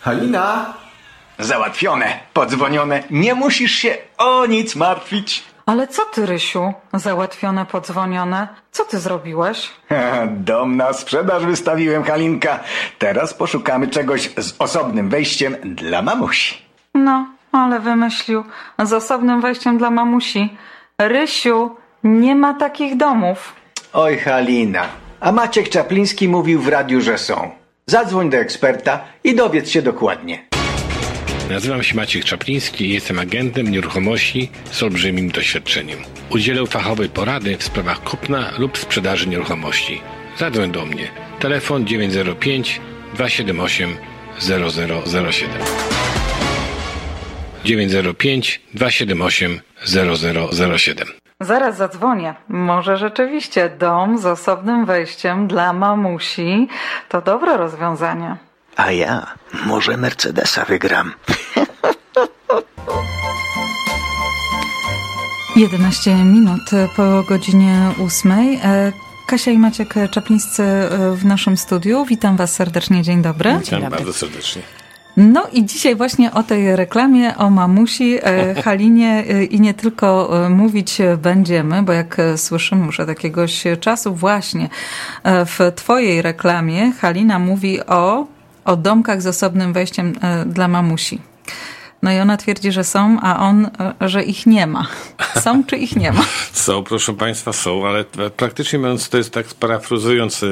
Halina? Załatwione, podzwonione, nie musisz się o nic martwić. Ale co ty, Rysiu? Załatwione, podzwonione. Co ty zrobiłeś? Dom na sprzedaż wystawiłem, Halinka. Teraz poszukamy czegoś z osobnym wejściem dla mamusi. No, ale wymyślił. Z osobnym wejściem dla mamusi. Rysiu, nie ma takich domów. Oj, Halina, a Maciek Czapliński mówił w radiu, że są. Zadzwoń do eksperta i dowiedz się dokładnie. Nazywam się Maciek Czapliński i jestem agentem nieruchomości z olbrzymim doświadczeniem. Udzielę fachowej porady w sprawach kupna lub sprzedaży nieruchomości. Zadzwoń do mnie. Telefon 905 278 0007. 905 278 0007. Zaraz zadzwonię. Może rzeczywiście dom z osobnym wejściem dla mamusi to dobre rozwiązanie. A ja może Mercedesa wygram. 11 minut po godzinie 8. Kasia i Maciek Czaplińscy w naszym studiu. Witam Was serdecznie, dzień dobry. Witam bardzo serdecznie. No i dzisiaj właśnie o tej reklamie, o mamusi, e, Halinie e, i nie tylko e, mówić będziemy, bo jak słyszymy już od jakiegoś czasu właśnie w Twojej reklamie Halina mówi o, o domkach z osobnym wejściem dla mamusi. No i ona twierdzi, że są, a on, że ich nie ma. Są czy ich nie ma? Są, proszę Państwa, są, ale praktycznie mówiąc, to jest tak sparafrazując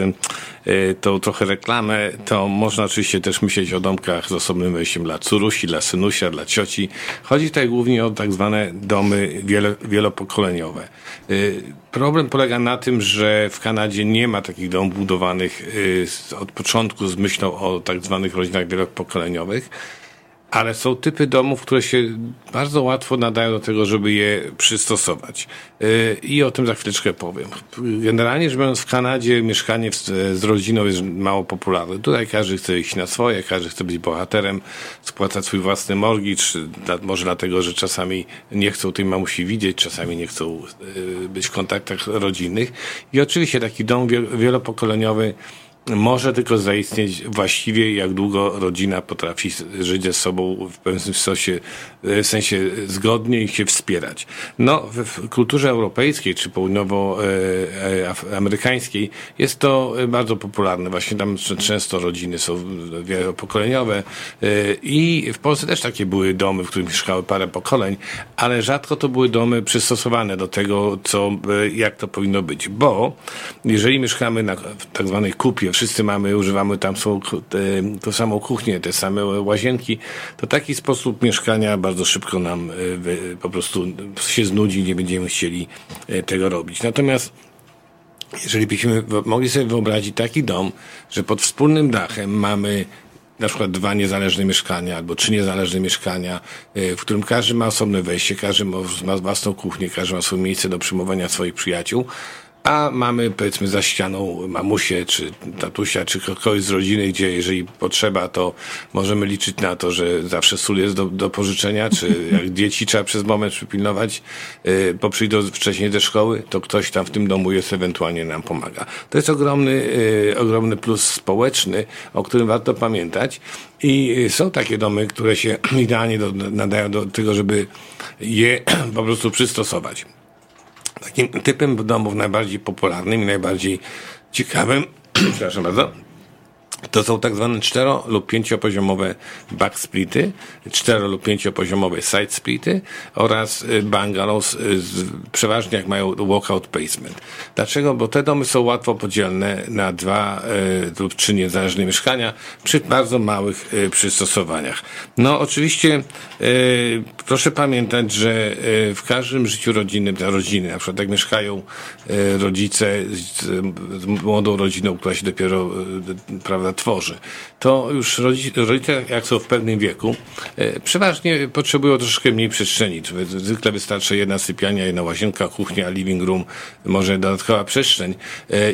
tą trochę reklamę, to można oczywiście też myśleć o domkach z osobnym wejściem dla córusi, dla synusia, dla cioci. Chodzi tutaj głównie o tak zwane domy wielo, wielopokoleniowe. Problem polega na tym, że w Kanadzie nie ma takich domów budowanych od początku z myślą o tak zwanych rodzinach wielopokoleniowych. Ale są typy domów, które się bardzo łatwo nadają do tego, żeby je przystosować. I o tym za chwileczkę powiem. Generalnie rzecz biorąc, w Kanadzie mieszkanie z rodziną jest mało popularne. Tutaj każdy chce iść na swoje, każdy chce być bohaterem, spłacać swój własny mortgage, może dlatego, że czasami nie chcą tej mamusi widzieć, czasami nie chcą być w kontaktach rodzinnych. I oczywiście taki dom wielopokoleniowy może tylko zaistnieć właściwie, jak długo rodzina potrafi żyć ze sobą w pewnym sensie, w sensie zgodnie i się wspierać. No, w kulturze europejskiej czy południowoamerykańskiej jest to bardzo popularne. Właśnie tam często rodziny są wielopokoleniowe i w Polsce też takie były domy, w których mieszkały parę pokoleń, ale rzadko to były domy przystosowane do tego, co, jak to powinno być. Bo jeżeli mieszkamy na tak zwanej kupie, wszyscy mamy, używamy tam są tą samą kuchnię, te same łazienki, to taki sposób mieszkania bardzo szybko nam po prostu się znudzi, nie będziemy chcieli tego robić. Natomiast jeżeli byśmy mogli sobie wyobrazić taki dom, że pod wspólnym dachem mamy na przykład dwa niezależne mieszkania albo trzy niezależne mieszkania, w którym każdy ma osobne wejście, każdy ma własną kuchnię, każdy ma swoje miejsce do przyjmowania swoich przyjaciół, a mamy powiedzmy za ścianą mamusię, czy tatusia, czy kogoś z rodziny, gdzie jeżeli potrzeba, to możemy liczyć na to, że zawsze sól jest do, do pożyczenia, czy jak dzieci trzeba przez moment przypilnować, yy, bo przyjdą wcześniej ze szkoły, to ktoś tam w tym domu jest, ewentualnie nam pomaga. To jest ogromny, yy, ogromny plus społeczny, o którym warto pamiętać. I są takie domy, które się idealnie do, nadają do tego, żeby je po prostu przystosować. Takim typem domów najbardziej popularnym i najbardziej ciekawym, przepraszam bardzo, to są tak zwane cztero lub pięciopoziomowe backsplity, cztero lub pięciopoziomowe side splity oraz bungalows, przeważnie jak mają walkout basement. Dlaczego? Bo te domy są łatwo podzielne na dwa lub trzy niezależne mieszkania przy bardzo małych przystosowaniach. No oczywiście proszę pamiętać, że w każdym życiu rodziny, rodziny, na przykład jak mieszkają rodzice z młodą rodziną, która się dopiero prawda, tworzy, to już rodzice, jak są w pewnym wieku, przeważnie potrzebują troszkę mniej przestrzeni. Zwykle wystarczy jedna sypialnia, jedna łazienka, kuchnia, living room, może dodatkowa przestrzeń.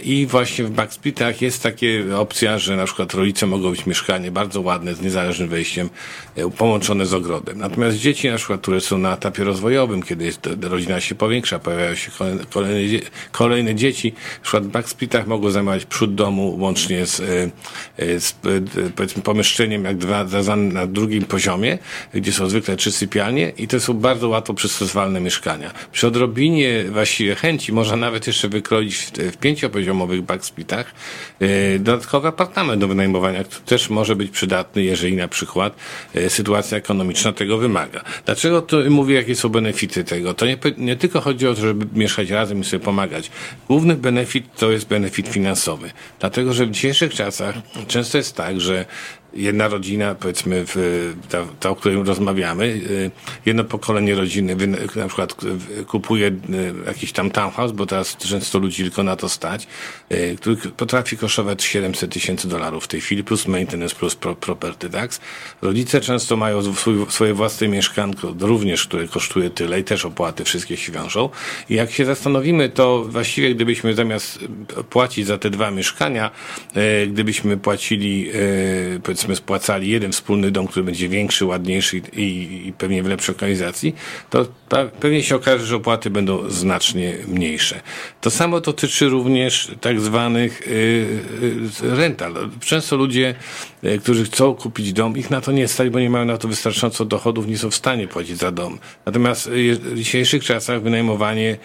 I właśnie w backsplitach jest takie opcja, że na przykład rodzice mogą być mieszkanie bardzo ładne, z niezależnym wejściem, połączone z ogrodem. Natomiast dzieci na przykład, które są na etapie rozwojowym, kiedy jest, rodzina się powiększa, pojawiają się kolejne, kolejne dzieci, na przykład w backsplitach mogą zajmować przód domu łącznie z e, z e, powiedzmy pomieszczeniem jak dwa na drugim poziomie, gdzie są zwykle trzy sypialnie i to są bardzo łatwo przystosowalne mieszkania. Przy odrobinie właściwie chęci można nawet jeszcze wykroić w, w pięciopoziomowych backsplitach dodatkowy apartament do wynajmowania, który też może być przydatny, jeżeli na przykład sytuacja ekonomiczna tego wymaga. Dlaczego to mówię, jakie są benefity tego? To nie, nie tylko chodzi o to, żeby mieszkać razem i sobie pomagać. Główny benefit to jest benefit finansowy. Dlatego, że w dzisiejszych czasach często jest tak, że jedna rodzina, powiedzmy, w, ta, ta, o której rozmawiamy, y, jedno pokolenie rodziny na przykład kupuje y, jakiś tam townhouse, bo teraz często ludzi tylko na to stać, y, który potrafi kosztować 700 tysięcy dolarów w tej chwili, plus maintenance, plus property tax. Rodzice często mają swoje własne mieszkanko, również, które kosztuje tyle i też opłaty wszystkie się wiążą. I jak się zastanowimy, to właściwie gdybyśmy zamiast płacić za te dwa mieszkania, gdybyśmy płacili, powiedzmy, powiedzmy spłacali jeden wspólny dom, który będzie większy, ładniejszy i, i pewnie w lepszej lokalizacji, to pewnie się okaże, że opłaty będą znacznie mniejsze. To samo dotyczy również tak zwanych y, y, rental. Często ludzie, którzy chcą kupić dom, ich na to nie stać, bo nie mają na to wystarczająco dochodów, nie są w stanie płacić za dom. Natomiast w dzisiejszych czasach wynajmowanie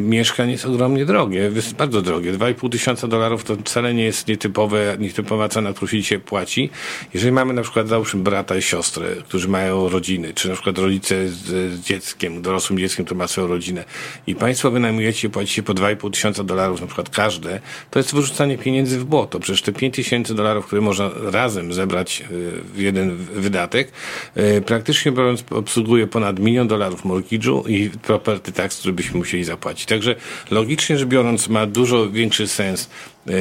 mieszkań jest ogromnie drogie, jest bardzo drogie. 2,5 tysiąca dolarów to wcale nie jest nietypowe, nietypowa cena, którą się płaci jeżeli mamy na przykład załóżmy brata i siostrę, którzy mają rodziny, czy na przykład rodzice z, z dzieckiem, dorosłym dzieckiem, który ma swoją rodzinę i państwo wynajmujecie, płacicie po 2,5 tysiąca dolarów na przykład każde, to jest wyrzucanie pieniędzy w błoto. Przecież te 5 tysięcy dolarów, które można razem zebrać e, w jeden wydatek, e, praktycznie biorąc obsługuje ponad milion dolarów mortgage'u i property tax, który byśmy musieli zapłacić. Także logicznie rzecz biorąc ma dużo większy sens e,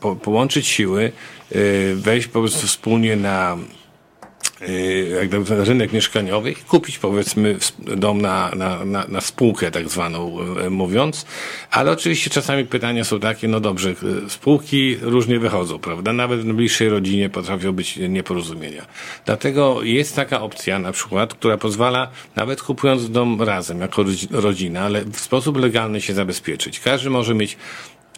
po, połączyć siły, wejść po prostu wspólnie na rynek mieszkaniowy i kupić powiedzmy dom na, na, na, na spółkę tak zwaną e, mówiąc, ale oczywiście czasami pytania są takie, no dobrze, e, spółki różnie wychodzą, prawda? Nawet w najbliższej rodzinie potrafią być nieporozumienia. Dlatego jest taka opcja na przykład, która pozwala nawet kupując dom razem jako rodzina, ale w sposób legalny się zabezpieczyć. Każdy może mieć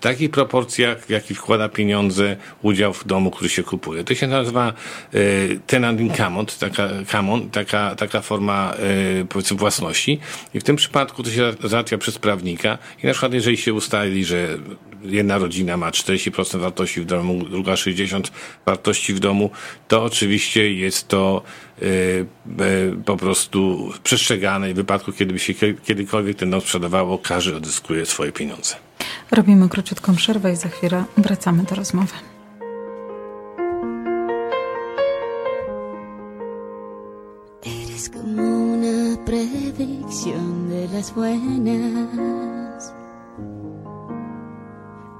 takich proporcjach, w jakich wkłada pieniądze, udział w domu, który się kupuje. To się nazywa y, tenant in common, taka, common, taka, taka forma y, powiedzmy własności. I w tym przypadku to się załatwia przez prawnika. I na przykład jeżeli się ustali, że jedna rodzina ma 40% wartości w domu, druga 60% wartości w domu, to oczywiście jest to po prostu przestrzegane w wypadku, kiedy by się kiedykolwiek ten dom sprzedawało, każdy odzyskuje swoje pieniądze. Robimy króciutką przerwę i za chwilę wracamy do rozmowy. Eres como una predicción de las buenas.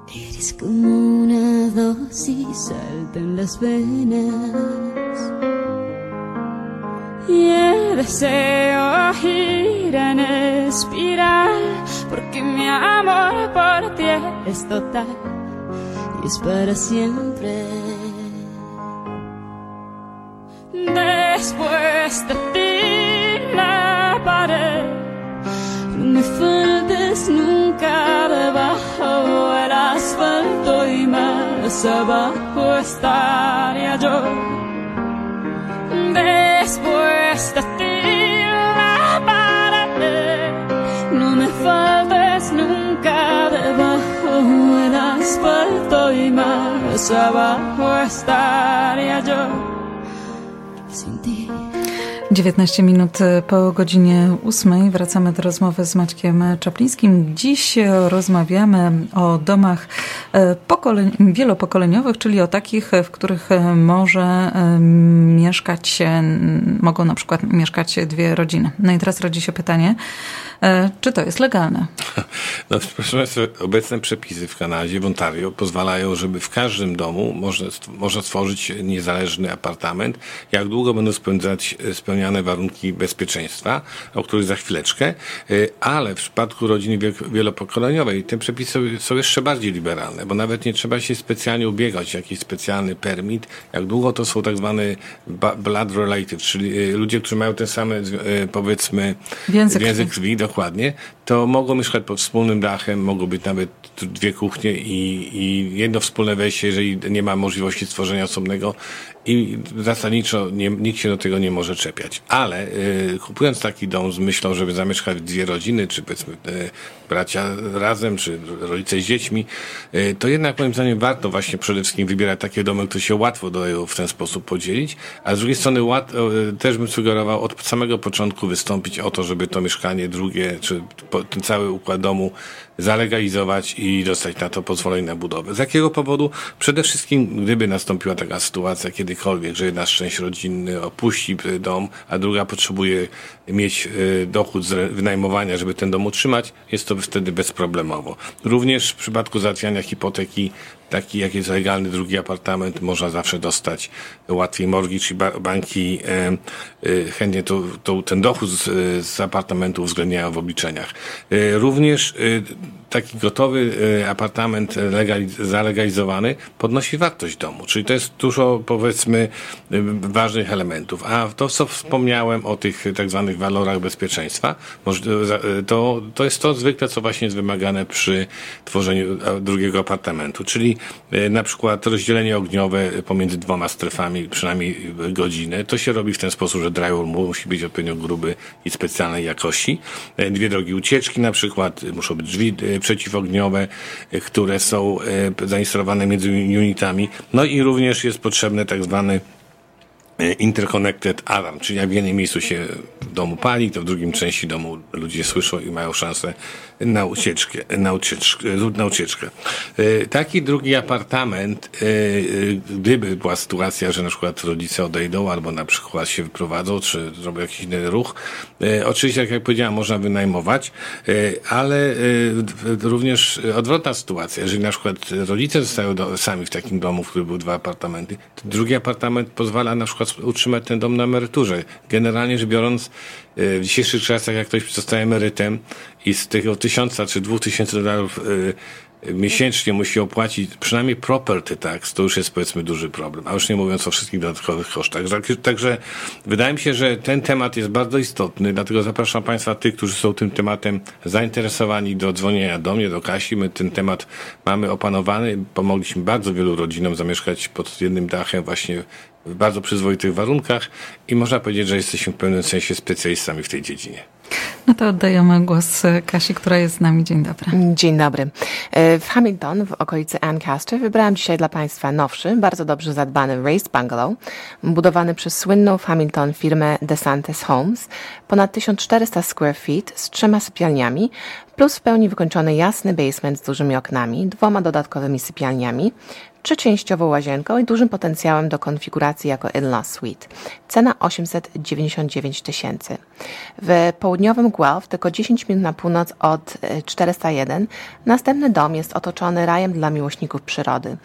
Eres como una dosis alta en las venas. Y deseo gira en espiral, porque mi amor por ti es total y es para siempre. Después de ti la pared, no me faltes nunca debajo del asfalto y más abajo estaría yo después de ti la pared. No me faltes nunca debajo del asfalto y más abajo estaría yo. 19 minut po godzinie 8 wracamy do rozmowy z Maćkiem Czaplińskim. Dziś rozmawiamy o domach e, wielopokoleniowych, czyli o takich, w których może e, mieszkać, mogą na przykład mieszkać dwie rodziny. No i teraz rodzi się pytanie, czy to jest legalne? No, proszę Państwa, obecne przepisy w Kanadzie, w Ontario pozwalają, żeby w każdym domu można, można stworzyć niezależny apartament. Jak długo będą spędzać, spełniać spełniane warunki bezpieczeństwa, o których za chwileczkę, ale w przypadku rodziny wielopokoleniowej te przepisy są jeszcze bardziej liberalne, bo nawet nie trzeba się specjalnie ubiegać o jakiś specjalny permit. Jak długo to są tak zwane blood related, czyli ludzie, którzy mają ten sam, powiedzmy, język, język krwi, dokładnie, to mogą mieszkać pod wspólnym dachem, mogą być nawet dwie kuchnie i, i jedno wspólne wejście, jeżeli nie ma możliwości stworzenia osobnego i zasadniczo nie, nikt się do tego nie może czepiać. Ale y, kupując taki dom z myślą, żeby zamieszkać dwie rodziny, czy powiedzmy y, bracia razem, czy rodzice z dziećmi, y, to jednak moim zdaniem warto właśnie przede wszystkim wybierać takie domy, które się łatwo dają w ten sposób podzielić, a z drugiej strony łat, y, też bym sugerował od samego początku wystąpić o to, żeby to mieszkanie drugie, czy po, ten cały układ domu zalegalizować i dostać na to pozwolenie na budowę. Z jakiego powodu? Przede wszystkim, gdyby nastąpiła taka sytuacja kiedykolwiek, że jedna część rodziny opuści dom, a druga potrzebuje mieć e, dochód z wynajmowania, żeby ten dom utrzymać, jest to wtedy bezproblemowo. Również w przypadku załatwiania hipoteki taki jak jest legalny drugi apartament, można zawsze dostać łatwiej morgi, czyli banki e, e, chętnie to, to, ten dochód z, z apartamentu uwzględniają w obliczeniach. E, również taki gotowy apartament zalegalizowany podnosi wartość domu, czyli to jest dużo powiedzmy ważnych elementów. A to, co wspomniałem o tych tak zwanych walorach bezpieczeństwa, to, to jest to zwykle, co właśnie jest wymagane przy tworzeniu drugiego apartamentu, czyli na przykład rozdzielenie ogniowe pomiędzy dwoma strefami, przynajmniej godzinę. To się robi w ten sposób, że drywall musi być odpowiednio gruby i specjalnej jakości. E, dwie drogi ucieczki na przykład, muszą być drzwi e, przeciwogniowe, które są zainstalowane między unitami. No i również jest potrzebny tak zwany interconnected alarm, czyli jak w jednym miejscu się w domu pali, to w drugim części domu ludzie słyszą i mają szansę na ucieczkę. Na ucieczkę, na ucieczkę. E, taki drugi apartament, e, e, gdyby była sytuacja, że na przykład rodzice odejdą albo na przykład się wyprowadzą, czy zrobią jakiś inny ruch, oczywiście, jak, jak powiedziałem, można wynajmować, ale również odwrotna sytuacja. Jeżeli na przykład rodzice zostają sami w takim domu, w którym były dwa apartamenty, to drugi apartament pozwala na przykład utrzymać ten dom na emeryturze. Generalnie rzecz biorąc, w dzisiejszych czasach, jak ktoś zostaje emerytem i z tego tysiąca czy dwóch tysięcy dolarów y, miesięcznie musi opłacić przynajmniej property tax, to już jest powiedzmy duży problem, a już nie mówiąc o wszystkich dodatkowych kosztach. Także wydaje mi się, że ten temat jest bardzo istotny, dlatego zapraszam Państwa, tych, którzy są tym tematem zainteresowani do dzwonienia do mnie, do Kasi. My ten temat mamy opanowany. Pomogliśmy bardzo wielu rodzinom zamieszkać pod jednym dachem właśnie w bardzo przyzwoitych warunkach i można powiedzieć, że jesteśmy w pewnym sensie specjalistami w tej dziedzinie. No to oddajemy głos Kasi, która jest z nami. Dzień dobry. Dzień dobry. E, w Hamilton, w okolicy Ancaster, wybrałam dzisiaj dla Państwa nowszy, bardzo dobrze zadbany Raised Bungalow, budowany przez słynną w Hamilton firmę DeSantis Homes, ponad 1400 square feet z trzema sypialniami, plus w pełni wykończony jasny basement z dużymi oknami, dwoma dodatkowymi sypialniami, trzyczęściową łazienką i dużym potencjałem do konfiguracji jako in-law suite. Cena 899 tysięcy. W południowym Guelph, tylko 10 minut na północ od 401, e, następny dom jest otoczony rajem dla miłośników przyrody.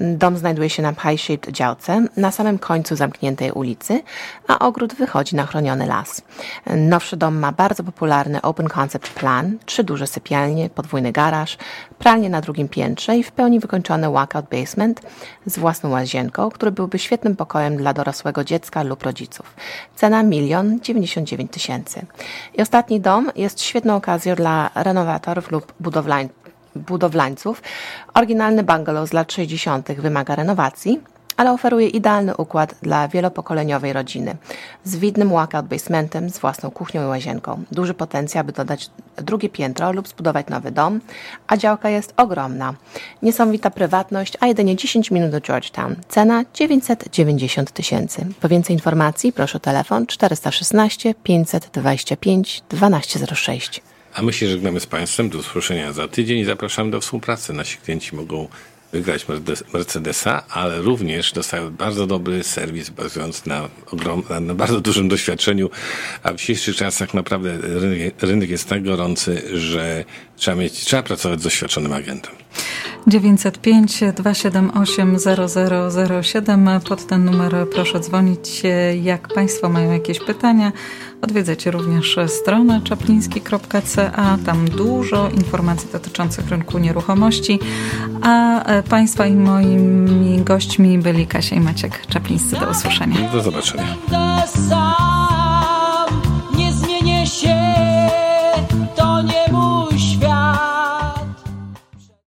Dom znajduje się na Pie-shaped działce, na samym końcu zamkniętej ulicy, a ogród wychodzi na chroniony las. Nowszy dom ma bardzo popularny Open Concept Plan, trzy duże sypialnie, podwójny garaż, pralnię na drugim piętrze i w pełni wykończony walkout basement z własną łazienką, który byłby świetnym pokojem dla dorosłego dziecka lub rodziców. Cena milion dziewięćdziesiąt tysięcy. I ostatni dom jest świetną okazją dla renowatorów lub budowlańców. Oryginalny bungalow z lat 60. wymaga renowacji, ale oferuje idealny układ dla wielopokoleniowej rodziny. Z widnym walkout basementem, z własną kuchnią i łazienką. Duży potencjał, by dodać drugie piętro lub zbudować nowy dom, a działka jest ogromna. Niesamowita prywatność, a jedynie 10 minut do Georgetown. Cena 990 tysięcy. Po więcej informacji proszę telefon 416 525 1206. A my się żegnamy z Państwem. Do usłyszenia za tydzień i zapraszamy do współpracy. Nasi klienci mogą wygrać Mercedesa, ale również dostają bardzo dobry serwis bazując na, ogrom, na bardzo dużym doświadczeniu, a w dzisiejszych czasach naprawdę rynek, rynek jest tak gorący, że trzeba, mieć, trzeba pracować z doświadczonym agentem. 905 278 0007. Pod ten numer proszę dzwonić, jak Państwo mają jakieś pytania. Odwiedzajcie również stronę czapliński.ca. Tam dużo informacji dotyczących rynku nieruchomości. A Państwa i moimi gośćmi byli Kasia i Maciek Czaplińscy. Do usłyszenia. Do zobaczenia.